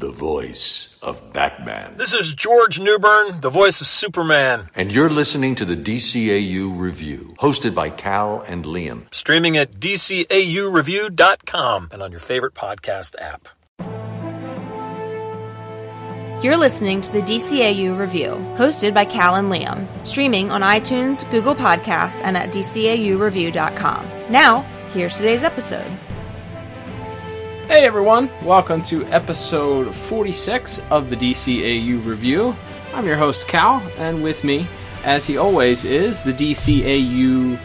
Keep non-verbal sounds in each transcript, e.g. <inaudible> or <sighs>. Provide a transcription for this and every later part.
the voice of Batman. This is George Newbern, the voice of Superman. And you're listening to the DCAU Review, hosted by Cal and Liam. Streaming at DCAUReview.com and on your favorite podcast app. You're listening to the DCAU Review, hosted by Cal and Liam, streaming on iTunes, Google Podcasts, and at DCAUReview.com. Now, here's today's episode. Hey everyone, welcome to episode 46 of the DCAU Review. I'm your host Cal, and with me, as he always is, the DCAU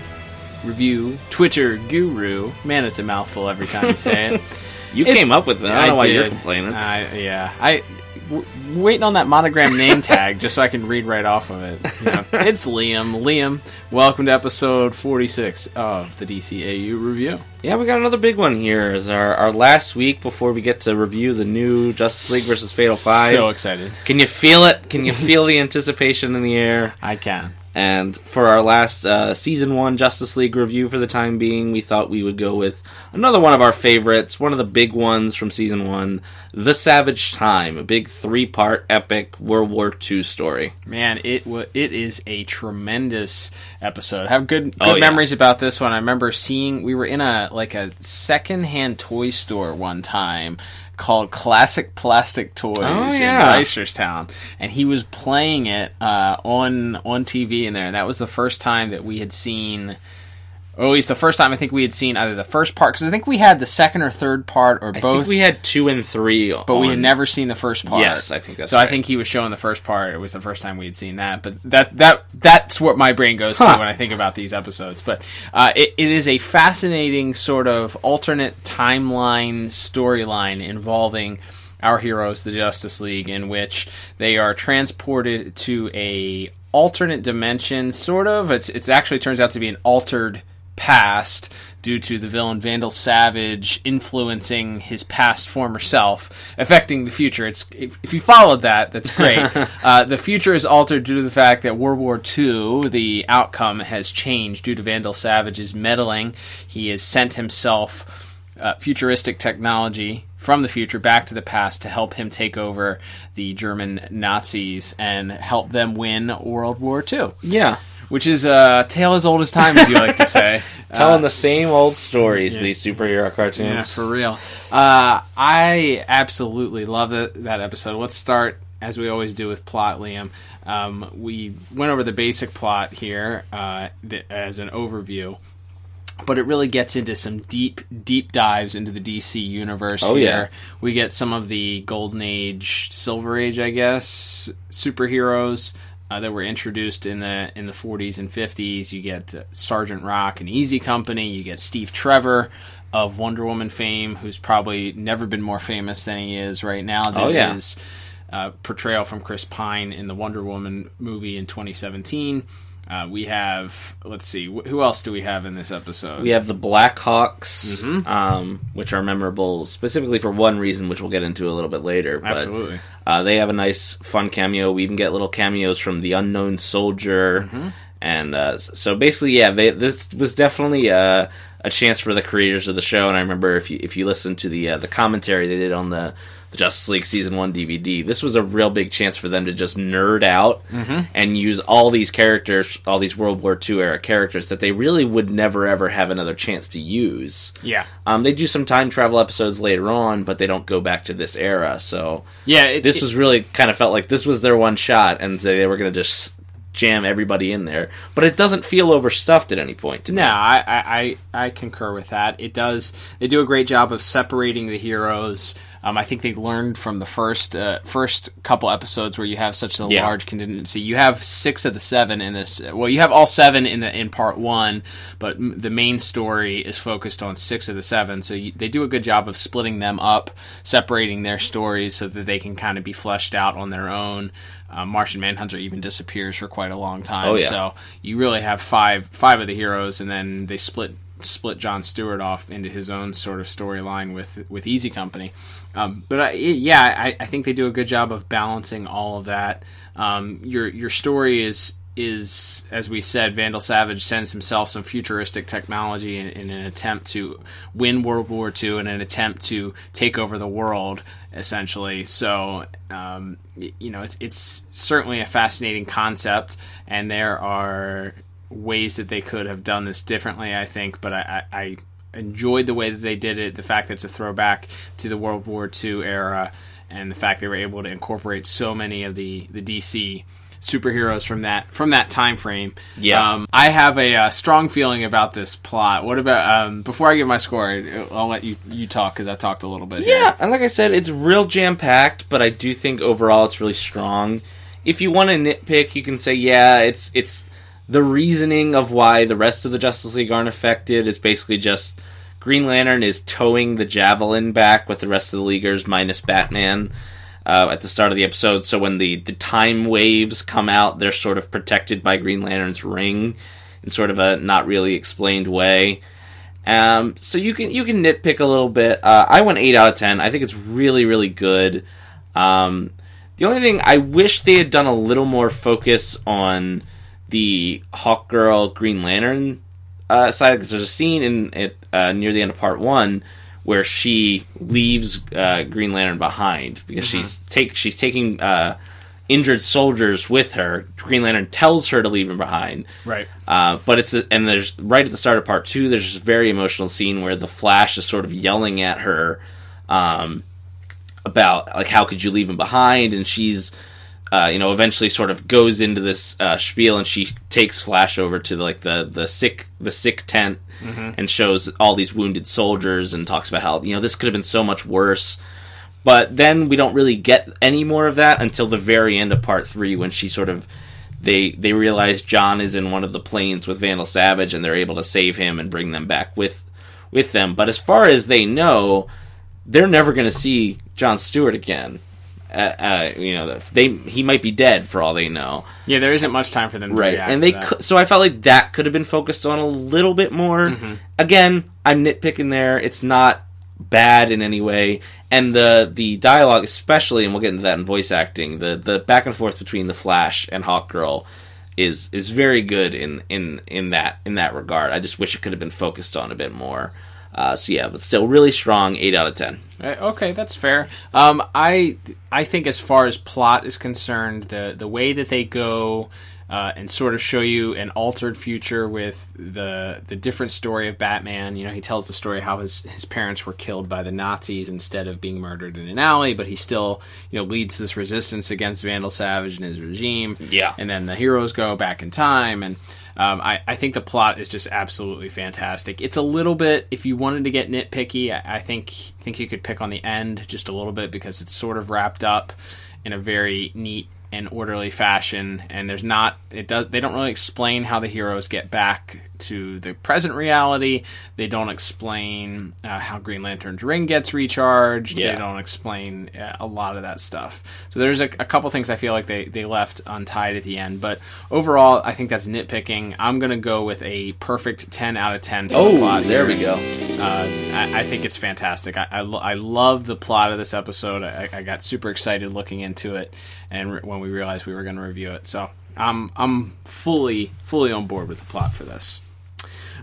Review Twitter guru. Man, it's a mouthful every time you say it. <laughs> You came up with it. I don't know why you're did. complaining. I, yeah, I w- waiting on that monogram name tag just so I can read right off of it. You know, <laughs> it's Liam. Liam, welcome to episode 46 of the DCAU Review. yeah, we got another big one here. Is our, our last week before we get to review the new Justice League versus Fatal Five. So excited. Can you feel it? Can you feel the anticipation in the air? I can. And for our last uh, season one Justice League review for the time being, we thought we would go with another one of our favorites, one of the big ones from season one, The Savage Time, a big three part epic World War II story. Man, it wa it is a tremendous episode. I have good good Oh, yeah. memories about this one. I remember seeing we were in a like a secondhand toy store one time called Classic Plastic Toys Oh, in yeah. Reisterstown, and he was playing it uh, on on TV in there. And that was the first time that we had seen. Or at least the first time I think we had seen either the first part because I think we had the second or third part or I both. think we had two and three, But we had never seen the first part. Yes, I think that's so. I think he was showing the first part. It was the first time we had seen that. But that that that's what my brain goes to when I think about these episodes. But uh, it, it is a fascinating sort of alternate timeline storyline involving our heroes, the Justice League, in which they are transported to a alternate dimension. Sort of. It's it's actually turns out to be an altered past due to the villain Vandal Savage influencing his past former self, affecting the future. It's if, if you followed that, that's great. <laughs> uh, the future is altered due to the fact that World War II, the outcome has changed due to Vandal Savage's meddling. He has sent himself uh, futuristic technology from the future back to the past to help him take over the German Nazis and help them win World War II. Yeah. Which is a tale as old as time, as you like to say. <laughs> Telling the same old stories, these superhero cartoons. Yeah, for real. Uh, I absolutely love the, that episode. Let's start, as we always do, with plot, Liam. Um, we went over the basic plot here uh, th- as an overview, but it really gets into some deep, deep dives into the DC universe Oh, here. yeah. We get some of the Golden Age, Silver Age, I guess, superheroes. Uh, that were introduced in the in the 40s and 50s. You get uh, Sergeant Rock and Easy Company. You get Steve Trevor of Wonder Woman fame, who's probably never been more famous than he is right now. Due Oh, yeah. his uh, portrayal from Chris Pine in the Wonder Woman movie in 2017. Uh, we have, let's see, wh- who else do we have in this episode? We have the Blackhawks, Mm-hmm. um, which are memorable specifically for one reason, which we'll get into a little bit later. But, Absolutely. uh, they have a nice, fun cameo. We even get little cameos from the Unknown Soldier, Mm-hmm. and uh, s- so basically, yeah, they, this was definitely uh, a chance for the creators of the show. And I remember if you if you listen to the uh, the commentary they did on the the Justice League season one DVD, this was a real big chance for them to just nerd out Mm-hmm. and use all these characters, all these World War II era characters that they really would never ever have another chance to use. yeah. Um, they do some time travel episodes later on, but they don't go back to this era. So Yeah, it, this it- was really kind of felt like this was their one shot, and they they were going to just jam everybody in there. But it doesn't feel overstuffed at any point to. No, I, I I concur with that. It does. They do a great job of separating the heroes. Um, I think they learned from the first uh, first couple episodes where you have such a Yeah. large contingency. You have six of the seven in this. Well, you have all seven in the in part one, but m- the main story is focused on six of the seven. So you, they do a good job of splitting them up, separating their stories so that they can kind of be fleshed out on their own. Uh, Martian Manhunter even disappears for quite a long time. Oh, yeah. So you really have five five of the heroes, and then they split split John Stewart off into his own sort of storyline with with Easy Company. Um, but I, yeah, I, I think they do a good job of balancing all of that. Um, your your story is is as we said, Vandal Savage sends himself some futuristic technology in, in an attempt to win World War II in an attempt to take over the world, essentially. So um, you know, it's it's certainly a fascinating concept, and there are ways that they could have done this differently, I think, but I, I, I enjoyed the way that they did it, the fact that it's a throwback to the World War II era, and the fact they were able to incorporate so many of the, the DC superheroes from that from that time frame. Yeah. um, I have a, uh strong feeling about this plot. What about um, before I give my score? I'll let you you talk because I talked a little bit. here. Yeah, and like I said, it's real jam packed, but I do think overall it's really strong. If you want to nitpick, you can say, yeah, it's it's the reasoning of why the rest of the Justice League aren't affected is basically just Green Lantern is towing the Javelin back with the rest of the Leaguers minus Batman uh, at the start of the episode. So when the, the time waves come out, they're sort of protected by Green Lantern's ring in sort of a not really explained way. Um, so you can you can nitpick a little bit. Uh, I went eight out of ten. I think it's really really good. Um, the only thing I wish they had done a little more focus on the Hawk Girl Green Lantern uh, side because there's a scene in it uh, near the end of part one where she leaves uh, Green Lantern behind because she's take she's taking uh, injured soldiers with her. Green Lantern tells her to leave him behind. Right. Uh, but it's a, and there's right at the start of part two. There's this very emotional scene where the Flash is sort of yelling at her um, about like how could you leave him behind, and she's uh, you know eventually sort of goes into this uh, spiel, and she takes Flash over to like the the sick the sick tent and shows all these wounded soldiers and talks about how you know this could have been so much worse. But then we don't really get any more of that until the very end of part three when she sort of they they realize John is in one of the planes with Vandal Savage and they're able to save him and bring them back with with them. But as far as they know, they're never going to see John Stewart again. Uh, uh, you know, they he might be dead for all they know, Yeah, there isn't much time for them to right? And they could, so I felt like that could have been focused on a little bit more. Mm-hmm. Again, I'm nitpicking there. It's not bad in any way, and the the dialogue, especially, and we'll get into that in voice acting. The the back and forth between the Flash and Hawk Girl is is very good in in in that in that regard. I just wish it could have been focused on a bit more. Uh, so yeah, but still really strong. Eight out of ten. Uh, Okay, that's fair. Um, I I think as far as plot is concerned, the the way that they go uh, and sort of show you an altered future with the the different story of Batman. You know, he tells the story how his his parents were killed by the Nazis instead of being murdered in an alley, but he still you know leads this resistance against Vandal Savage and his regime. Yeah. and then the heroes go back in time and. Um, I, I think the plot is just absolutely fantastic. It's a little bit, if you wanted to get nitpicky, I, I think think you could pick on the end just a little bit because it's sort of wrapped up in a very neat and orderly fashion, and there's not it does they don't really explain how the heroes get back to the present reality. They don't explain uh, how Green Lantern's ring gets recharged. Yeah. They don't explain uh, a lot of that stuff. So there's a, a couple things I feel like they, they left untied at the end. But overall, I think that's nitpicking. I'm going to go with a perfect 10 out of 10 for the plot. Oh, there we go. Uh, I, I think it's fantastic. I, I, lo- I love the plot of this episode. I, I got super excited looking into it, and re- when we realized we were going to review it, so I'm I'm fully fully on board with the plot for this.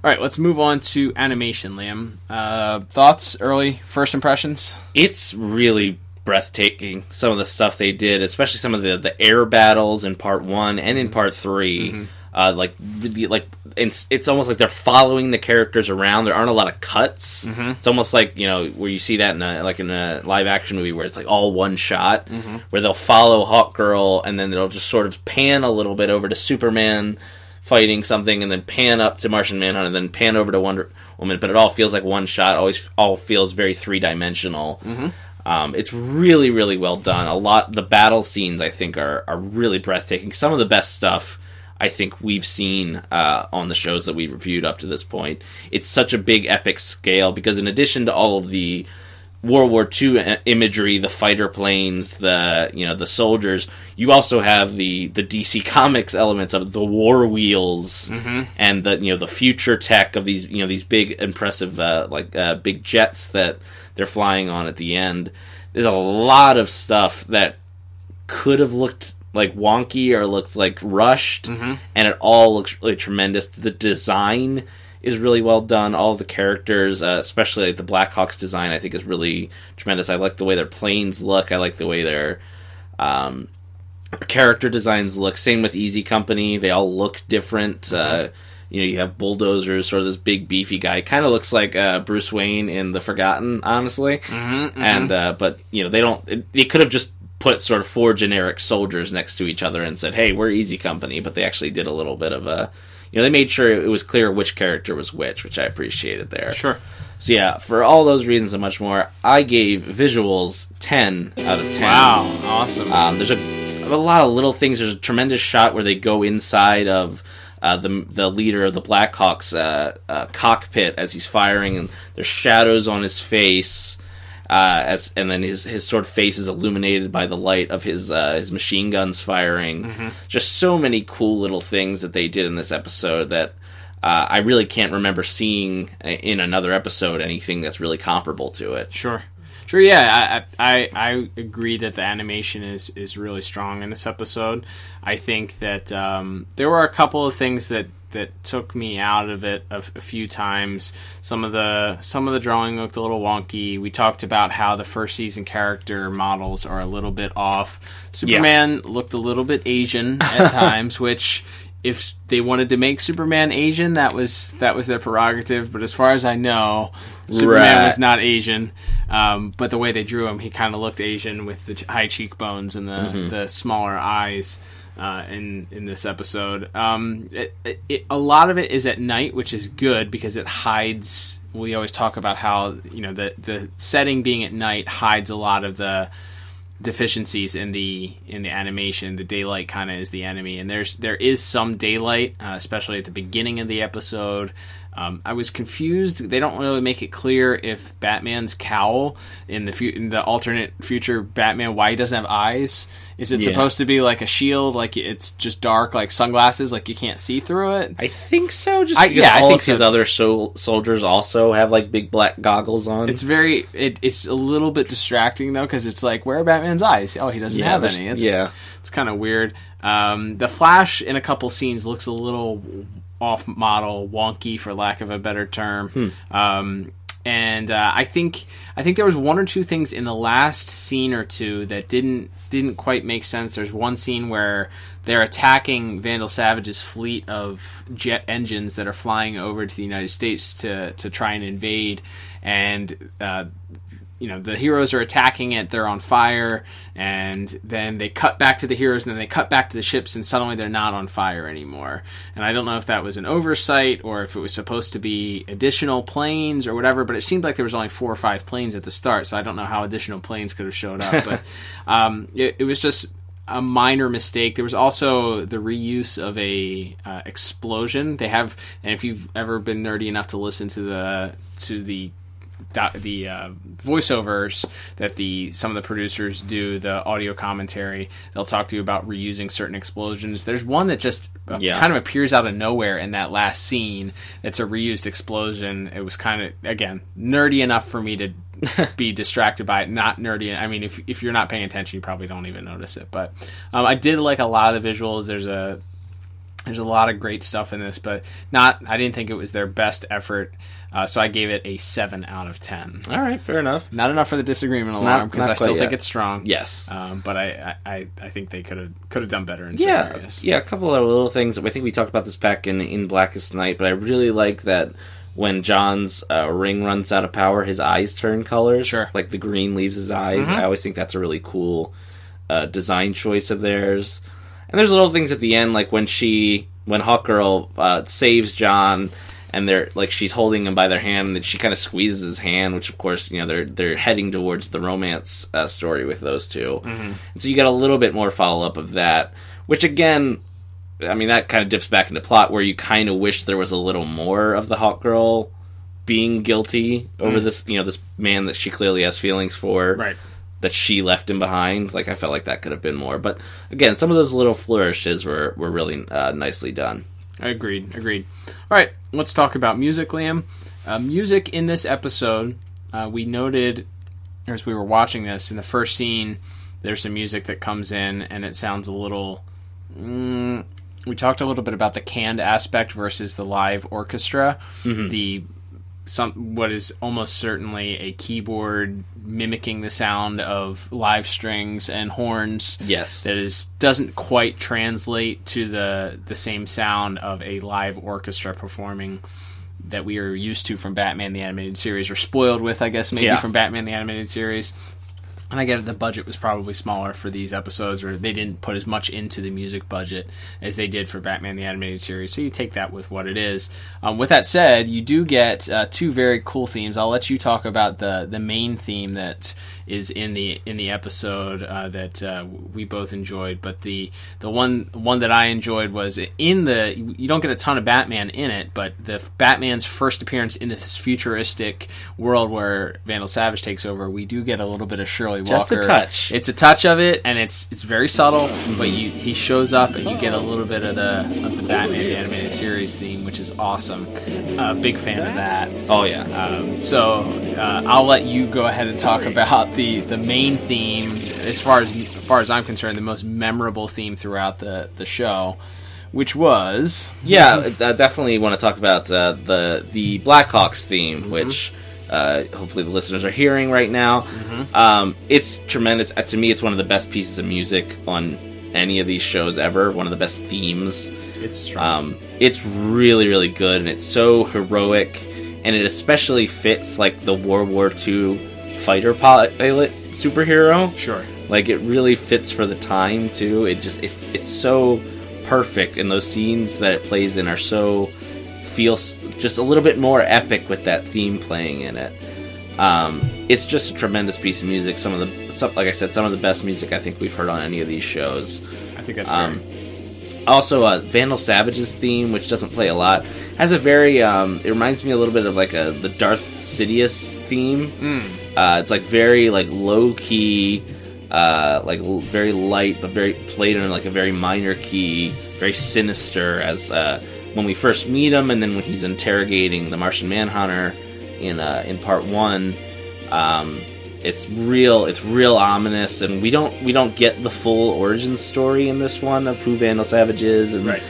All right, let's move on to animation, Liam. Uh, thoughts, early first impressions? it's really breathtaking some of the stuff they did especially some of the the air battles in part one and in part 3 uh, like the, the- like it's, it's almost like they're following the characters around. There aren't a lot of cuts. It's almost like you know where you see that in a like in a live action movie where it's like all one shot where they'll follow hawk girl and then they'll just sort of pan a little bit over to superman fighting something and then pan up to Martian Manhunt and then pan over to Wonder Woman, but it all feels like one shot. Always all feels very three dimensional. Um, it's really, really well done. A lot the battle scenes I think are are really breathtaking. Some of the best stuff I think we've seen uh, on the shows that we've reviewed up to this point. It's such a big epic scale because in addition to all of the World War II imagery, the fighter planes, the you know the soldiers. You also have the the DC <laughs> Comics elements of the war wheels and the you know the future tech of these you know these big impressive uh, like uh, big jets that they're flying on at the end. There's a lot of stuff that could have looked like wonky or looked like rushed, and it all looks really tremendous. The design is really well done. All the characters, uh, especially like the Blackhawks design, I think is really tremendous. I like the way their planes look. I like the way their um, character designs look. Same with Easy Company; they all look different. Uh, you know, you have bulldozers, sort of this big beefy guy. Kind of looks like uh, Bruce Wayne in The Forgotten, honestly. And uh, but you know, they don't. It, they could have just put sort of four generic soldiers next to each other and said, "Hey, we're Easy Company," but they actually did a little bit of a. You know, they made sure it was clear which character was which, which I appreciated there. Sure. So yeah, for all those reasons and much more, I gave visuals ten out of ten. Wow, awesome. Um, there's a, a lot of little things. There's a tremendous shot where they go inside of uh, the the leader of the Blackhawks uh, uh, cockpit as he's firing, and there's shadows on his face. Uh, as and then his his sort of face is illuminated by the light of his uh, his machine guns firing. Just so many cool little things that they did in this episode that uh, I really can't remember seeing in another episode anything that's really comparable to it. Sure. Sure. Yeah, I, I I agree that the animation is is really strong in this episode. I think that um, there were a couple of things that that took me out of it a, a few times. Some of the some of the drawing looked a little wonky. We talked about how the first season character models are a little bit off. Superman looked a little bit Asian at <laughs> times, which if they wanted to make Superman Asian, that was that was their prerogative. But as far as I know, Superman Right. was not Asian. Um, but the way they drew him, he kind of looked Asian with the high cheekbones and the Mm-hmm. the smaller eyes. Uh, in in this episode, um, it, it, it, a lot of it is at night, which is good because it hides. We always talk about how you know the the setting being at night hides a lot of the deficiencies in the in the animation. The daylight kind of is the enemy, and there's there is some daylight, uh, especially at the beginning of the episode. Um, I was confused. They don't really make it clear if Batman's cowl in the fu- in the alternate future Batman why he doesn't have eyes. Is it Yeah. supposed to be like a shield, like it's just dark, like sunglasses, like you can't see through it? I think so. Just I- yeah, I think of his so. other sol- soldiers also have like big black goggles on. It's very it, it's a little bit distracting though because it's like where are Batman's eyes? Oh, he doesn't yeah, have any. It's, yeah. it's kind of weird. Um, the Flash in a couple scenes looks a little off model, wonky for lack of a better term. Um, and uh, I think I think there was one or two things in the last scene or two that didn't didn't quite make sense. There's one scene where they're attacking Vandal Savage's fleet of jet engines that are flying over to the United States to to try and invade, and uh, you know the heroes are attacking it they're on fire and then they cut back to the heroes and then they cut back to the ships and suddenly they're not on fire anymore and i don't know if that was an oversight or if it was supposed to be additional planes or whatever but it seemed like there was only four or five planes at the start so i don't know how additional planes could have showed up but <laughs> um, it, it was just a minor mistake. There was also the reuse of a uh, explosion. They have, and if you've ever been nerdy enough to listen to the to the the uh, voiceovers that the some of the producers do, the audio commentary, they'll talk to you about reusing certain explosions. There's one that just uh, Yeah. kind of appears out of nowhere in that last scene. It's a reused explosion. It was kind of again nerdy enough for me to <laughs> be distracted by it. Not nerdy. I mean, if if you're not paying attention, you probably don't even notice it. But um, I did like a lot of the visuals. There's a there's a lot of great stuff in this, but not. I didn't think it was their best effort, uh, so I gave it a seven out of ten. All right, fair enough. Not enough for the disagreement alarm because I still quite think it's strong. Yes. um, but I, I, I- think they could have could have done better in yeah, certain areas. yeah. A couple of little things. I think we talked about this back in in Blackest Night, but I really like that when John's uh, ring runs out of power, his eyes turn colors. Sure. like the green leaves his eyes. I always think that's a really cool uh, design choice of theirs. And there's little things at the end, like when she, when Hawkgirl uh, saves John, and they're like she's holding him by their hand, and then she kind of squeezes his hand, which of course you know they're they're heading towards the romance uh, story with those 2 and so you get a little bit more follow up of that, which again. I mean that kind of dips back into plot where you kind of wish there was a little more of the hawk girl being guilty over this you know this man that she clearly has feelings for Right. That she left him behind like i felt like that could have been more but again some of those little flourishes were were really uh, nicely done I Agreed. Agreed. All right, let's talk about music, Liam. Uh, music in this episode, uh, we noted as we were watching this in the first scene. There's some music that comes in, and it sounds a little. Mm, we talked a little bit about the canned aspect versus the live orchestra. The some what is almost certainly a keyboard mimicking the sound of live strings and horns Yes. that is doesn't quite translate to the the same sound of a live orchestra performing that we are used to from Batman the animated series or spoiled with I guess maybe Yeah. from Batman the animated series and I get it, the budget was probably smaller for these episodes, or they didn't put as much into the music budget as they did for Batman the Animated Series. So you take that with what it is. Um, with that said, you do get uh, two very cool themes. I'll let you talk about the the main theme that is in the in the episode uh, that uh, we both enjoyed. But the the one one that I enjoyed was in the you don't get a ton of Batman in it, but the Batman's first appearance in this futuristic world where Vandal Savage takes over, we do get a little bit of Shirley Walker. Just a Walker. touch. It's a touch of it, and it's it's very subtle. But you he shows up, and you get a little bit of the of the Batman the animated series theme, which is awesome. Uh, big fan of that. oh yeah Um, so uh, I'll let you go ahead and talk about the, the main theme. As far as, as far as I'm concerned, the most memorable theme throughout the, the show, which was yeah I definitely want to talk about uh, the the blackhawks theme which uh, hopefully the listeners are hearing right now um, it's tremendous Uh, to me it's one of the best pieces of music on any of these shows ever one of the best themes it's. Um, it's really, really good, and it's so heroic, and it especially fits like the World War II fighter pilot superhero. sure. Like it really fits for the time too. It just it, it's so perfect, and those scenes that it plays in are so feels just a little bit more epic with that theme playing in it. Um, it's just a tremendous piece of music. Some of the, some, like I said, some of the best music I think we've heard on any of these shows. I think that's Um, fair. Also, uh, Vandal Savage's theme, which doesn't play a lot, has a very. Um, it reminds me a little bit of like a the Darth Sidious theme. Uh, it's like very like low key, uh, like l- very light, but very played in like a very minor key, very sinister. As uh, when we first meet him, and then when he's interrogating the Martian Manhunter in uh, in part one. Um, it's real it's real ominous and we don't we don't get the full origin story in this one of who Vandal Savage is and Right.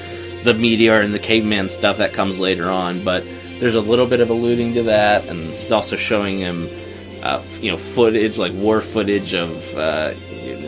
the meteor and the caveman stuff that comes later on but there's a little bit of alluding to that and he's also showing him uh, you know footage like war footage of uh,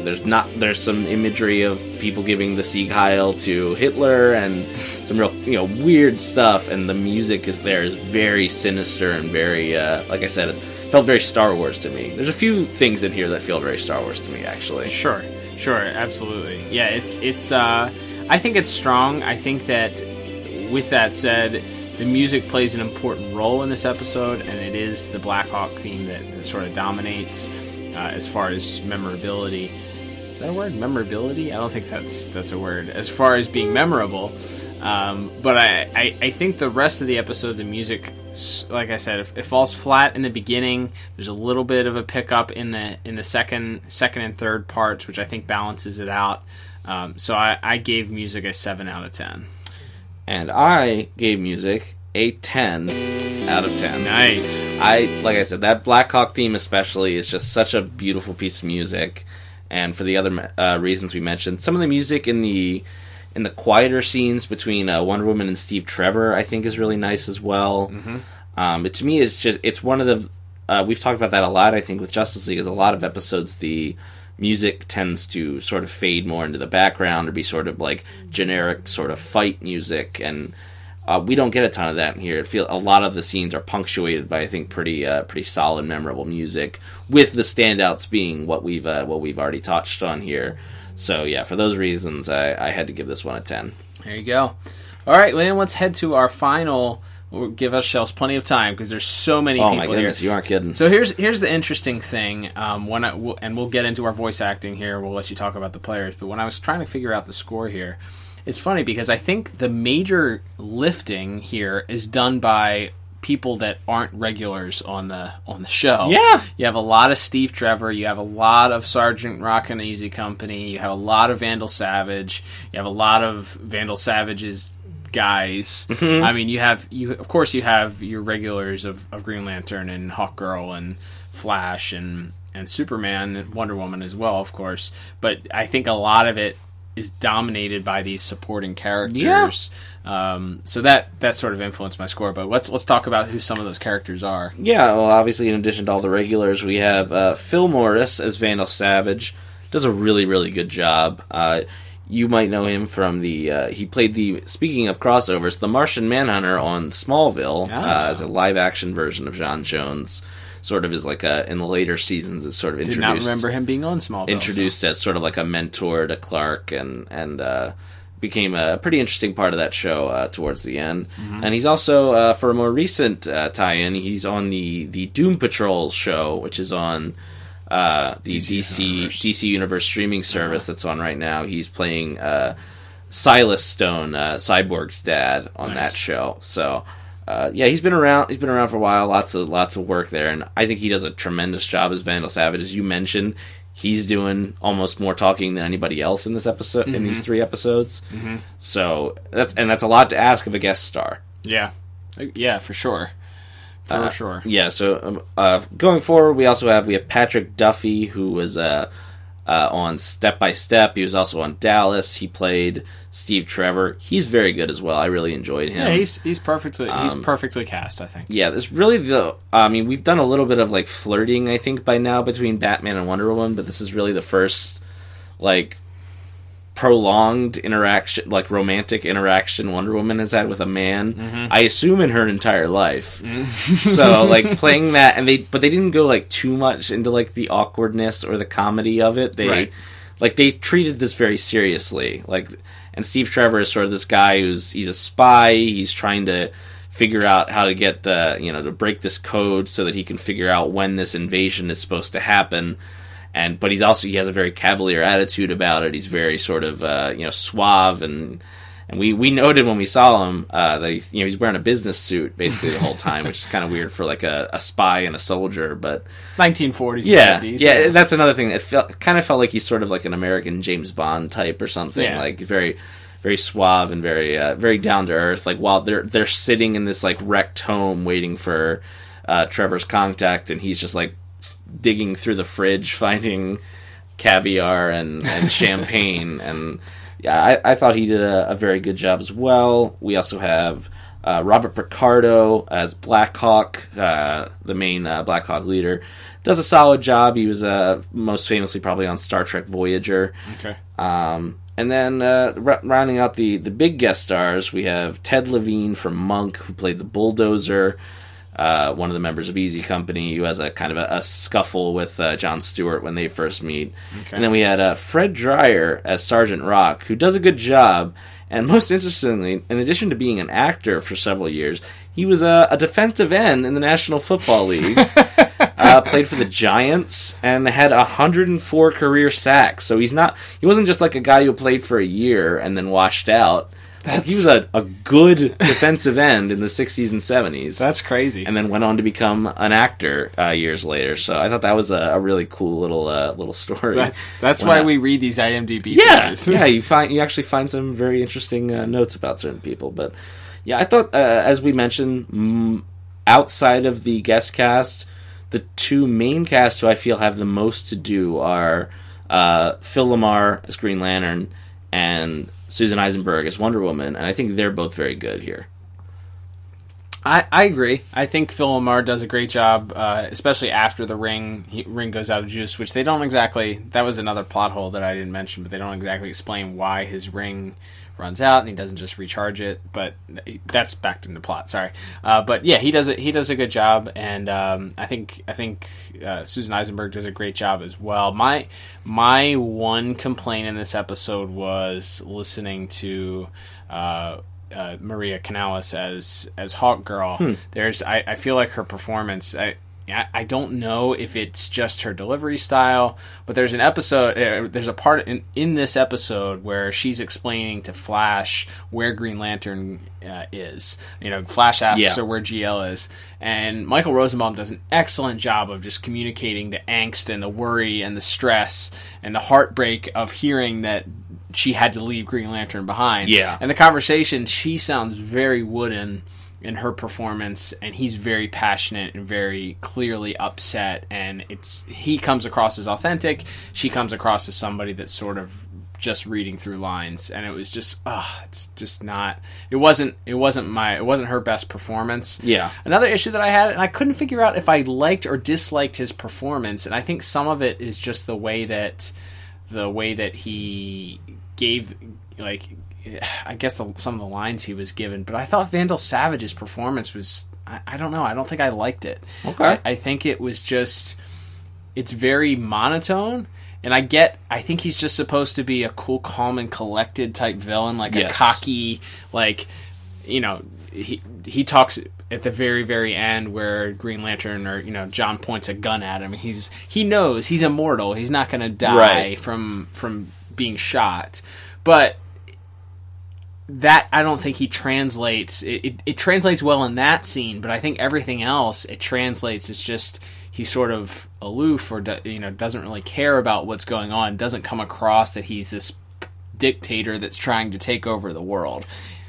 there's not there's some imagery of people giving the Sieg Heil to Hitler and some real you know weird stuff and the music is there is very sinister and very uh, like I said it felt very Star Wars to me. There's a few things in here that feel very Star Wars to me actually. Sure, sure, absolutely. Yeah, it's it's. Uh, I think it's strong. I think that with that said, the music plays an important role in this episode, and it is the Black Hawk theme that, that sort of dominates uh, as far as memorability. Is that a word? Memorability? I don't think that's that's a word. As far as being memorable, um, but I, I I think the rest of the episode, the music, like I said, it, it falls flat in the beginning. There's a little bit of a pickup in the in the second second and third parts, which I think balances it out. Um, so I, I gave music a seven out of ten. And I gave music a 10 out of 10. Nice. I like I said that Black Hawk theme especially is just such a beautiful piece of music, and for the other uh, reasons we mentioned, some of the music in the in the quieter scenes between uh, Wonder Woman and Steve Trevor, I think, is really nice as well. Um, but to me, it's just it's one of the uh, we've talked about that a lot. I think with Justice League, is a lot of episodes the music tends to sort of fade more into the background or be sort of like generic sort of fight music and uh, we don't get a ton of that here. It feel a lot of the scenes are punctuated by I think pretty uh, pretty solid, memorable music, with the standouts being what we've uh, what we've already touched on here. So yeah, for those reasons, I, I had to give this one a ten. There you go. All right, Liam, let's head to our final We'll give ourselves plenty of time because there's so many Oh people my goodness, here. you aren't kidding. So here's here's the interesting thing. Um, when I we'll, and we'll get into our voice acting here. We'll let you talk about the players. But when I was trying to figure out the score here, it's funny because I think the major lifting here is done by people that aren't regulars on the on the show. Yeah. you have a lot of Steve Trevor. You have a lot of Sergeant Rock and Easy Company. You have a lot of Vandal Savage. You have a lot of Vandal Savage's guys. I mean, you have you of course you have your regulars of, of Green Lantern and Hawkgirl and Flash and and Superman and Wonder Woman as well, of course. But I think a lot of it is dominated by these supporting characters. Um, so that that sort of influenced my score. But let's let's talk about who some of those characters are. Yeah, well, obviously, in addition to all the regulars, we have uh, Phil Morris as Vandal Savage. Does a really, really good job. Uh, you might know him from the. Uh, he played the. Speaking of crossovers, the Martian Manhunter on Smallville Ah. uh, as a live action version of J'onn J'onzz. Sort of is like a in the later seasons. It's sort of Did introduced not remember him being on Smallville. introduced as sort of like a mentor to Clark and and uh, became a pretty interesting part of that show uh, towards the end. And he's also uh, for a more recent uh, tie-in, he's on the the Doom Patrol show, which is on uh, the DC DC Universe. Universe, streaming service that's on right now. He's playing uh, Silas Stone, uh, Cyborg's dad, on Nice. that show. So. Uh, yeah, he's been around. He's been around for a while. Lots of lots of work there, and I think he does a tremendous job as Vandal Savage. As you mentioned, he's doing almost more talking than anybody else in this episode. In these three episodes, so that's and that's a lot to ask of a guest star. Yeah, yeah, for sure, for Uh, sure. Yeah. So um, uh, going forward, we also have we have Patrick Duffy, who was uh, uh, on Step by Step. He was also on Dallas. He played Steve Trevor. He's very good as well. I really enjoyed him. Yeah, he's he's perfectly he's Um, perfectly cast. I think. yeah, this really the. I mean, we've done a little bit of like flirting, I think, by now between Batman and Wonder Woman, but this is really the first like prolonged interaction, like romantic interaction Wonder Woman has had with a man. Mm-hmm. I assume in her entire life. so <laughs> like playing that, and they but they didn't go like too much into like the awkwardness or the comedy of it. They Right. like they treated this very seriously. Like, and Steve Trevor is sort of this guy who's he's a spy. He's trying to figure out how to get the you know to break this code so that he can figure out when this invasion is supposed to happen. And but he's also he has a very cavalier attitude about it. He's very sort of uh, you know suave and. And we, we noted when we saw him uh, that he's you know he's wearing a business suit basically the whole time, which is kind of weird for like a, a spy and a soldier. But 1940s. yeah, and 50s, yeah, that's another thing. It felt kind of felt like he's sort of like an American James Bond type or something. Yeah. Like very, very suave and very, uh, very down to earth. Like while they're they're sitting in this like wrecked home waiting for uh, Trevor's contact, and he's just like digging through the fridge finding caviar and, and <laughs> champagne and yeah I, I thought he did a, a very good job as well. We also have uh, robert picardo as blackhawk uh, the main uh, blackhawk leader. Does a solid job. He was uh, most famously probably on star trek voyager. Okay. um, and then uh, r- rounding out the, the big guest stars, we have Ted Levine from Monk, who played the bulldozer, uh, one of the members of Easy Company, who has a kind of a, a scuffle with uh, John Stewart when they first meet. And then we had uh, Fred Dryer as Sergeant Rock, who does a good job. And most interestingly, in addition to being an actor for several years, he was a, a defensive end in the National Football League. <laughs> uh, played for the Giants and had 104 career sacks. So he's not he wasn't just like a guy who played for a year and then washed out. He was a, a good defensive end in the 60s and 70s. That's crazy. and then went on to become an actor uh, years later. So I thought that was a, a really cool little uh, little story. that's that's When why I- we read these IMDb. yeah, pages. yeah. <laughs> You find you actually find some very interesting uh, notes about certain people. But yeah, I thought uh, as we mentioned, mm, outside of the guest cast, the two main cast who I feel have the most to do are uh, Phil LaMarr as Green Lantern and Susan Eisenberg as Wonder Woman, and I think they're both very good here. I, I agree. I think Phil LaMarr does a great job, uh, especially after the ring he, ring goes out of juice, which they don't exactly. That was another plot hole that I didn't mention, but they don't exactly explain why his ring runs out and he doesn't just recharge it. But that's backed into plot. Sorry, uh, but yeah, he does it. He does a good job, and um, I think I think uh, Susan Eisenberg does a great job as well. My my one complaint in this episode was listening to. Uh, uh, Maria Canales as as Hawk Girl. Hmm. There's I, I feel like her performance. I, I I don't know if it's just her delivery style, but there's an episode. Uh, there's a part in, in this episode where she's explaining to Flash where Green Lantern uh, is. You know, Flash asks Yeah. her where GL is, and Michael Rosenbaum does an excellent job of just communicating the angst and the worry and the stress and the heartbreak of hearing that she had to leave Green Lantern behind. Yeah. And the conversation, she sounds very wooden in her performance and he's very passionate and very clearly upset and it's he comes across as authentic she comes across as somebody that's sort of just reading through lines and it was just ah it's just not it wasn't it wasn't my it wasn't her best performance Yeah. another issue that i had and i couldn't figure out if i liked or disliked his performance and i think some of it is just the way that the way that he gave like <sighs> I guess the, some of the lines he was given, but I thought Vandal Savage's performance was I, I don't know I don't think I liked it. Okay. I, I think it was just it's very monotone. And I get, I think he's just supposed to be a cool, calm, and collected type villain, like a cocky, like, you know, he he talks at the very, very end where Green Lantern or you know John points a gun at him. He's he knows he's immortal. He's not going to die Right. from from being shot, but that I don't think he translates. It, it, it translates well in that scene, but I think everything else it translates. It's just he's sort of aloof or you know doesn't really care about what's going on. Doesn't come across that he's this dictator that's trying to take over the world.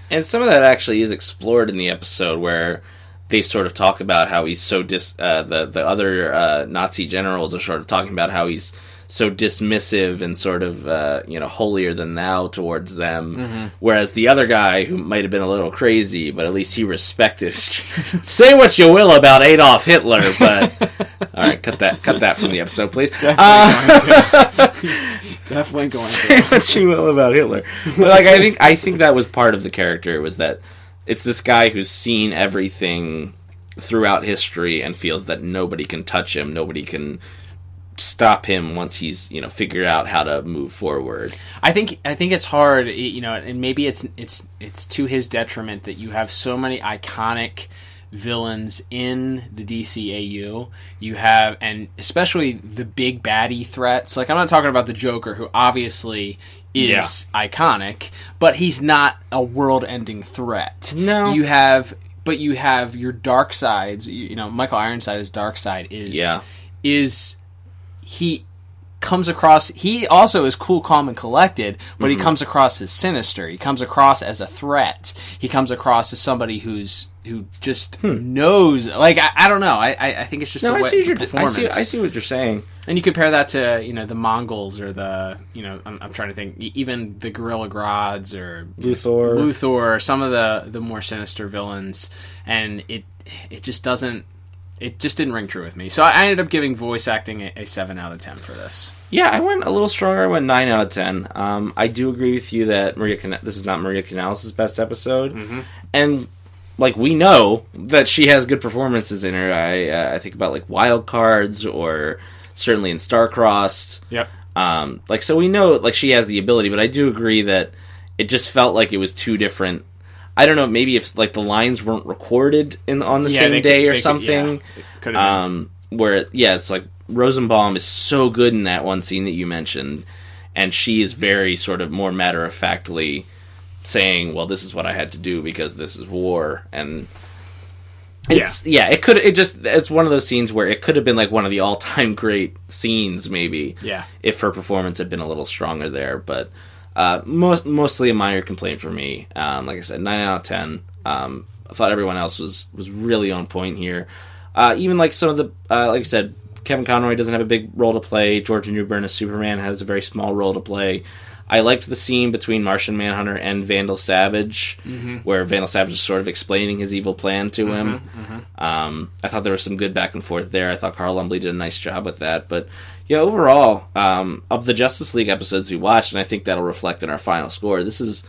And some of that actually is explored in the episode where they sort of talk about how he's so dis. Uh, the the other uh, Nazi generals are sort of talking about how he's so dismissive and sort of uh, you know holier than thou towards them, whereas the other guy who might have been a little crazy, but at least he respected. <laughs> Say what you will about Adolf Hitler, but <laughs> all right, cut that cut that from the episode, please. Definitely going to <laughs> say what you will about Hitler. But like I think I think that was part of the character was that it's this guy who's seen everything throughout history and feels that nobody can touch him, nobody can stop him once he's, you know, figured out how to move forward. I think I think it's hard, you know, and maybe it's it's it's to his detriment that you have so many iconic villains in the DCAU. You have, and especially the big baddie threats. Like I'm not talking about the Joker, who obviously is iconic, but he's not a world-ending threat. No. you have, but you have your Darkseids. You, you know, Michael Ironside's Darkseid is Yeah. is he comes across he also is cool calm and collected but Mm-hmm. he comes across as sinister he comes across as a threat he comes across as somebody who's who just knows like I, I don't know I, I think it's just Hmm. No, the I way see, what you're, I see I see what you're saying. and you compare that to you know the Monguls or the you know I'm, I'm trying to think even the Gorilla Grods or Luthor. Luthor, some of the the more sinister villains, and it it just doesn't it just didn't ring true with me. So I ended up giving voice acting a, a seven out of ten for this. Yeah, I went a little stronger. I went nine out of ten. Um, I do agree with you that Maria. Can- this is not Maria Canales' best episode, and like we know that she has good performances in her. I uh, I think about like Wild Cards or certainly in Starcrossed. Yep. Um, like so we know like she has the ability, but I do agree that it just felt like it was two different. I don't know, maybe if like the lines weren't recorded in on the Yeah, same they could- day or they could- something. yeah, um, where yeah, it's like Rosenbaum is so good in that one scene that you mentioned, and she is very sort of more matter of factly saying, "Well, this is what I had to do because this is war," and it's yeah, it could it just it's one of those scenes where it could have been like one of the all time <laughs> great scenes maybe Yeah. if her performance had been a little stronger there, but. Uh, most, mostly a minor complaint for me. Um, like I said, nine out of ten. Um, I thought everyone else was was really on point here. Uh, even like some of the, uh, like I said, Kevin Conroy doesn't have a big role to play. George Newbern as Superman has a very small role to play. I liked the scene between Martian Manhunter and Vandal Savage, where Vandal Savage is sort of explaining his evil plan to him. Um, I thought there was some good back and forth there. I thought Carl Lumbly did a nice job with that. But yeah, overall, um, of the Justice League episodes we watched, and I think that'll reflect in our final score. This is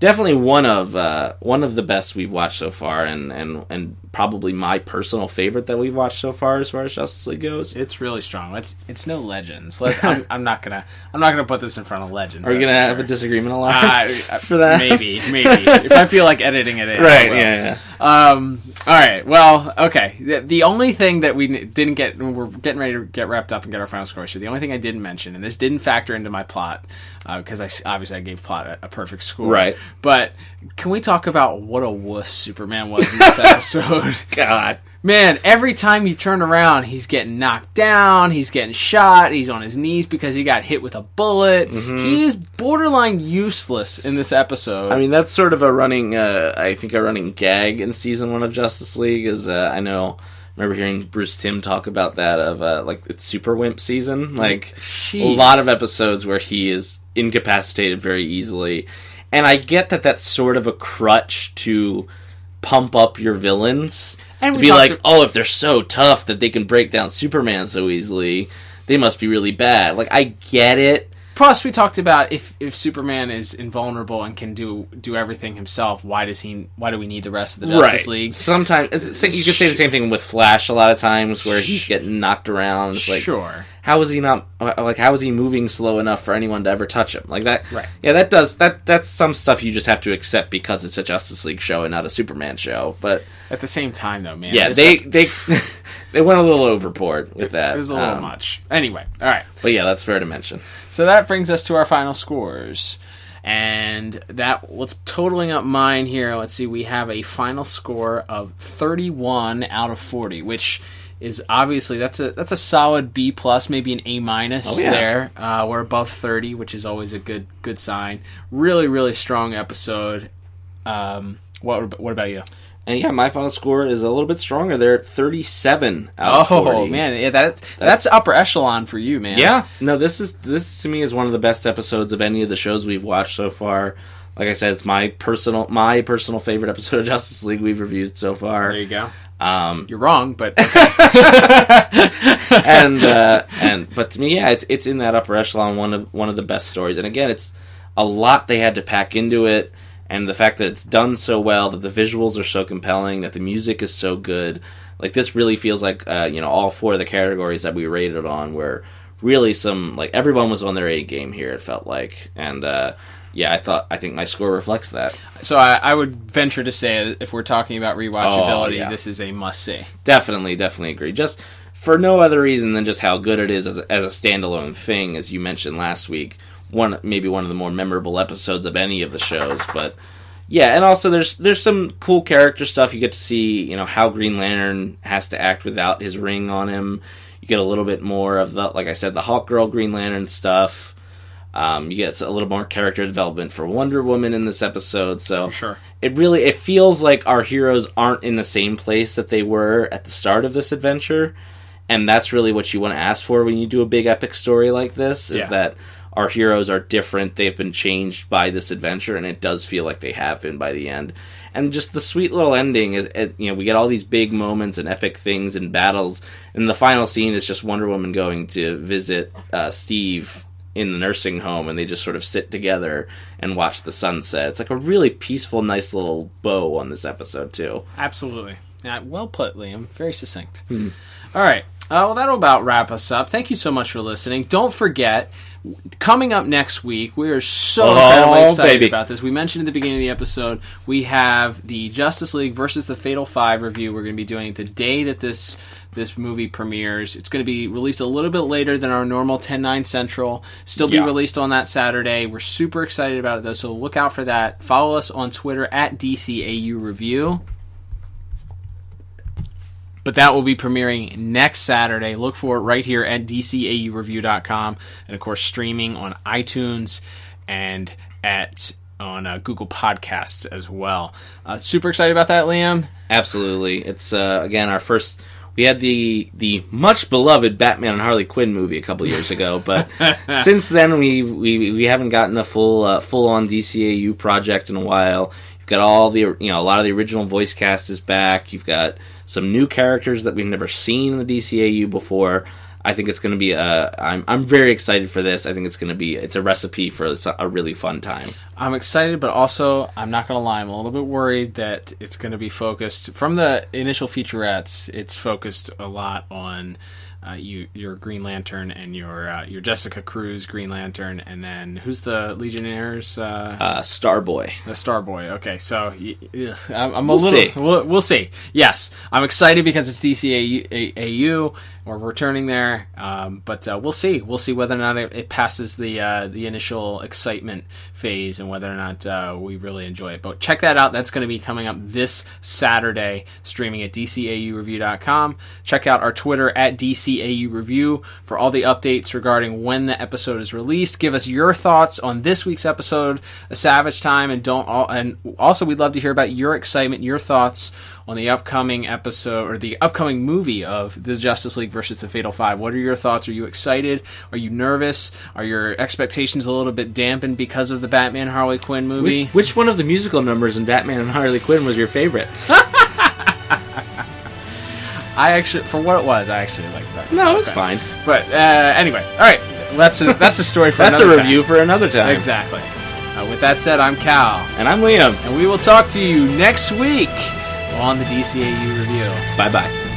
definitely one of uh, one of the best we've watched so far, and and and probably my personal favorite that we've watched so far as far as Justice League goes. It's really strong. It's it's no legends. Let, I'm, <laughs> I'm not gonna I'm not gonna put this in front of legends. Are you gonna have a disagreement a lot Uh, <laughs> for that? Maybe, maybe. <laughs> if I feel like editing it in, right? Yeah, yeah. Um. All right. Well. Okay. The, the only thing that we didn't get, we're getting ready to get wrapped up and get our final score. So the only thing I didn't mention, and this didn't factor into my plot, because I s- obviously I gave plot a, a perfect score. Right. But can we talk about what a wuss Superman was in this <laughs> episode? God. Man, every time you turn around, he's getting knocked down, he's getting shot, he's on his knees because he got hit with a bullet. He is borderline useless in this episode. I mean, that's sort of a running, uh, I think, a running gag in season one of Justice League. Is uh, I know, I remember hearing Bruce Timm talk about that of uh, like it's Super Wimp season, like a lot of episodes where he is incapacitated very easily, and I get that that's sort of a crutch to pump up your villains And to be like, to- oh, if they're so tough that they can break down Superman so easily, they must be really bad. Like I get it. Plus, we talked about if if Superman is invulnerable and can do do everything himself, why does he? Why do we need the rest of the Justice League? Sometimes you could say the same thing with Flash. A lot of times where he's getting knocked around. It's like, sure. how is he not uh, like? How is he moving slow enough for anyone to ever touch him? Like that. Right. Yeah, that does that. That's some stuff you just have to accept because it's a Justice League show and not a Superman show. But At the same time, though, man. yeah, they ep- they <laughs> they went a little overboard with that. it was a little Um, much. Anyway, all right. But yeah, that's fair to mention. So that brings us to our final scores. And that what's totaling up mine here. Let's see, we have a final score of 31 out of 40, which is obviously that's a that's a solid B plus, maybe an A minus Oh, yeah. there. Uh, we're above 30, which is always a good good sign. Really, really strong episode. Um, what what about you? And yeah, my final score is a little bit stronger. They're at 37 out Oh of man, yeah, that, that's upper echelon for you, man. Yeah, no, this is this to me is one of the best episodes of any of the shows we've watched so far. Like I said, it's my personal my personal favorite episode of Justice League we've reviewed so far. There you go. Um, You're wrong, but <laughs> <laughs> and uh, and but to me, yeah, it's it's in that upper echelon, one of one of the best stories. And again, it's a lot they had to pack into it, and the fact that it's done so well, that the visuals are so compelling, that the music is so good. Like this really feels like uh, you know all four of the categories that we rated on were really some like everyone was on their A game here. It felt like, and uh, yeah, I thought I think my score reflects that. So I, I would venture to say, if we're talking about rewatchability, Oh, yeah. this is a must see. Definitely, definitely agree. Just for no other reason than just how good it is as a, as a standalone thing, as you mentioned last week. One maybe one of the more memorable episodes of any of the shows, but yeah, and also there's there's some cool character stuff. You get to see you know how Green Lantern has to act without his ring on him. You get a little bit more of the like I said the Hawk Girl Green Lantern stuff. Um, you get a little more character development for Wonder Woman in this episode, so sure. it really it feels like our heroes aren't in the same place that they were at the start of this adventure and that's really what you want to ask for when you do a big epic story like this is Yeah. that our heroes are different they've been changed by this adventure and it does feel like they have been by the end and just the sweet little ending is it, you know we get all these big moments and epic things and battles and the final scene is just wonder woman going to visit uh, steve in the nursing home and they just sort of sit together and watch the sunset. It's like a really peaceful, nice little bow on this episode too. Absolutely. Yeah, well put, Liam. Very succinct. All right. Uh, well, that'll about wrap us up. Thank you so much for listening. Don't forget, coming up next week, we are so Oh, excited baby. about this. We mentioned at the beginning of the episode, we have the Justice League versus the Fatal Five review. We're going to be doing it the day that this this movie premieres. It's going to be released a little bit later than our normal 10 9 Central. Still be Yeah. released on that Saturday. We're super excited about it, though, so look out for that. Follow us on Twitter at DCAU Review but that will be premiering next Saturday. Look for it right here at dcaureview.com and of course streaming on iTunes and at on uh, Google Podcasts as well. Uh, super excited about that, Liam. Absolutely, it's uh, again our first. We had the the much beloved Batman and Harley Quinn movie a couple years ago, but <laughs> since then we we we haven't gotten a full uh, full on DCAU project in a while. You've got all the you know a lot of the original voice cast is back. You've got some new characters that we've never seen in the DCAU before. I think it's going to be a. I'm I'm very excited for this. I think it's going to be it's a recipe for a really fun time. I'm excited, but also I'm not going to lie. I'm a little bit worried that it's going to be focused from the initial featurettes. It's focused a lot on uh, you your Green Lantern and your uh, your Jessica Cruz Green Lantern, and then who's the Legionnaires? Uh, uh, Starboy. The Starboy. Okay, so I'm, I'm, a we'll little. See. We'll, we'll, see. Yes, I'm excited because it's DCAU. We're returning there, um, but uh, we'll see. We'll see whether or not it, it passes the uh, the initial excitement phase and whether or not uh, we really enjoy it. But check that out. That's going to be coming up this Saturday, streaming at DCAUreview.com. Check out our Twitter at DCAU Review for all the updates regarding when the episode is released. Give us your thoughts on this week's episode, A Savage Time, and don't. All, and also, we'd love to hear about your excitement, your thoughts on the upcoming episode or the upcoming movie of the Justice League versus the Fatal Five. What are your thoughts? Are you excited? Are you nervous? Are your expectations a little bit dampened because of the Batman Harley Quinn movie? Which, which one of the musical numbers in Batman and Harley Quinn was your favorite? <laughs> <laughs> I actually, for what it was, I actually liked that. No, it's fine. But uh, anyway, all right, that's a, that's a story for <laughs> that's a review time. for another time. Exactly. Uh, with that said, I'm Cal, and I'm Liam, and we will talk to you next week on the DCAU review. Bye bye.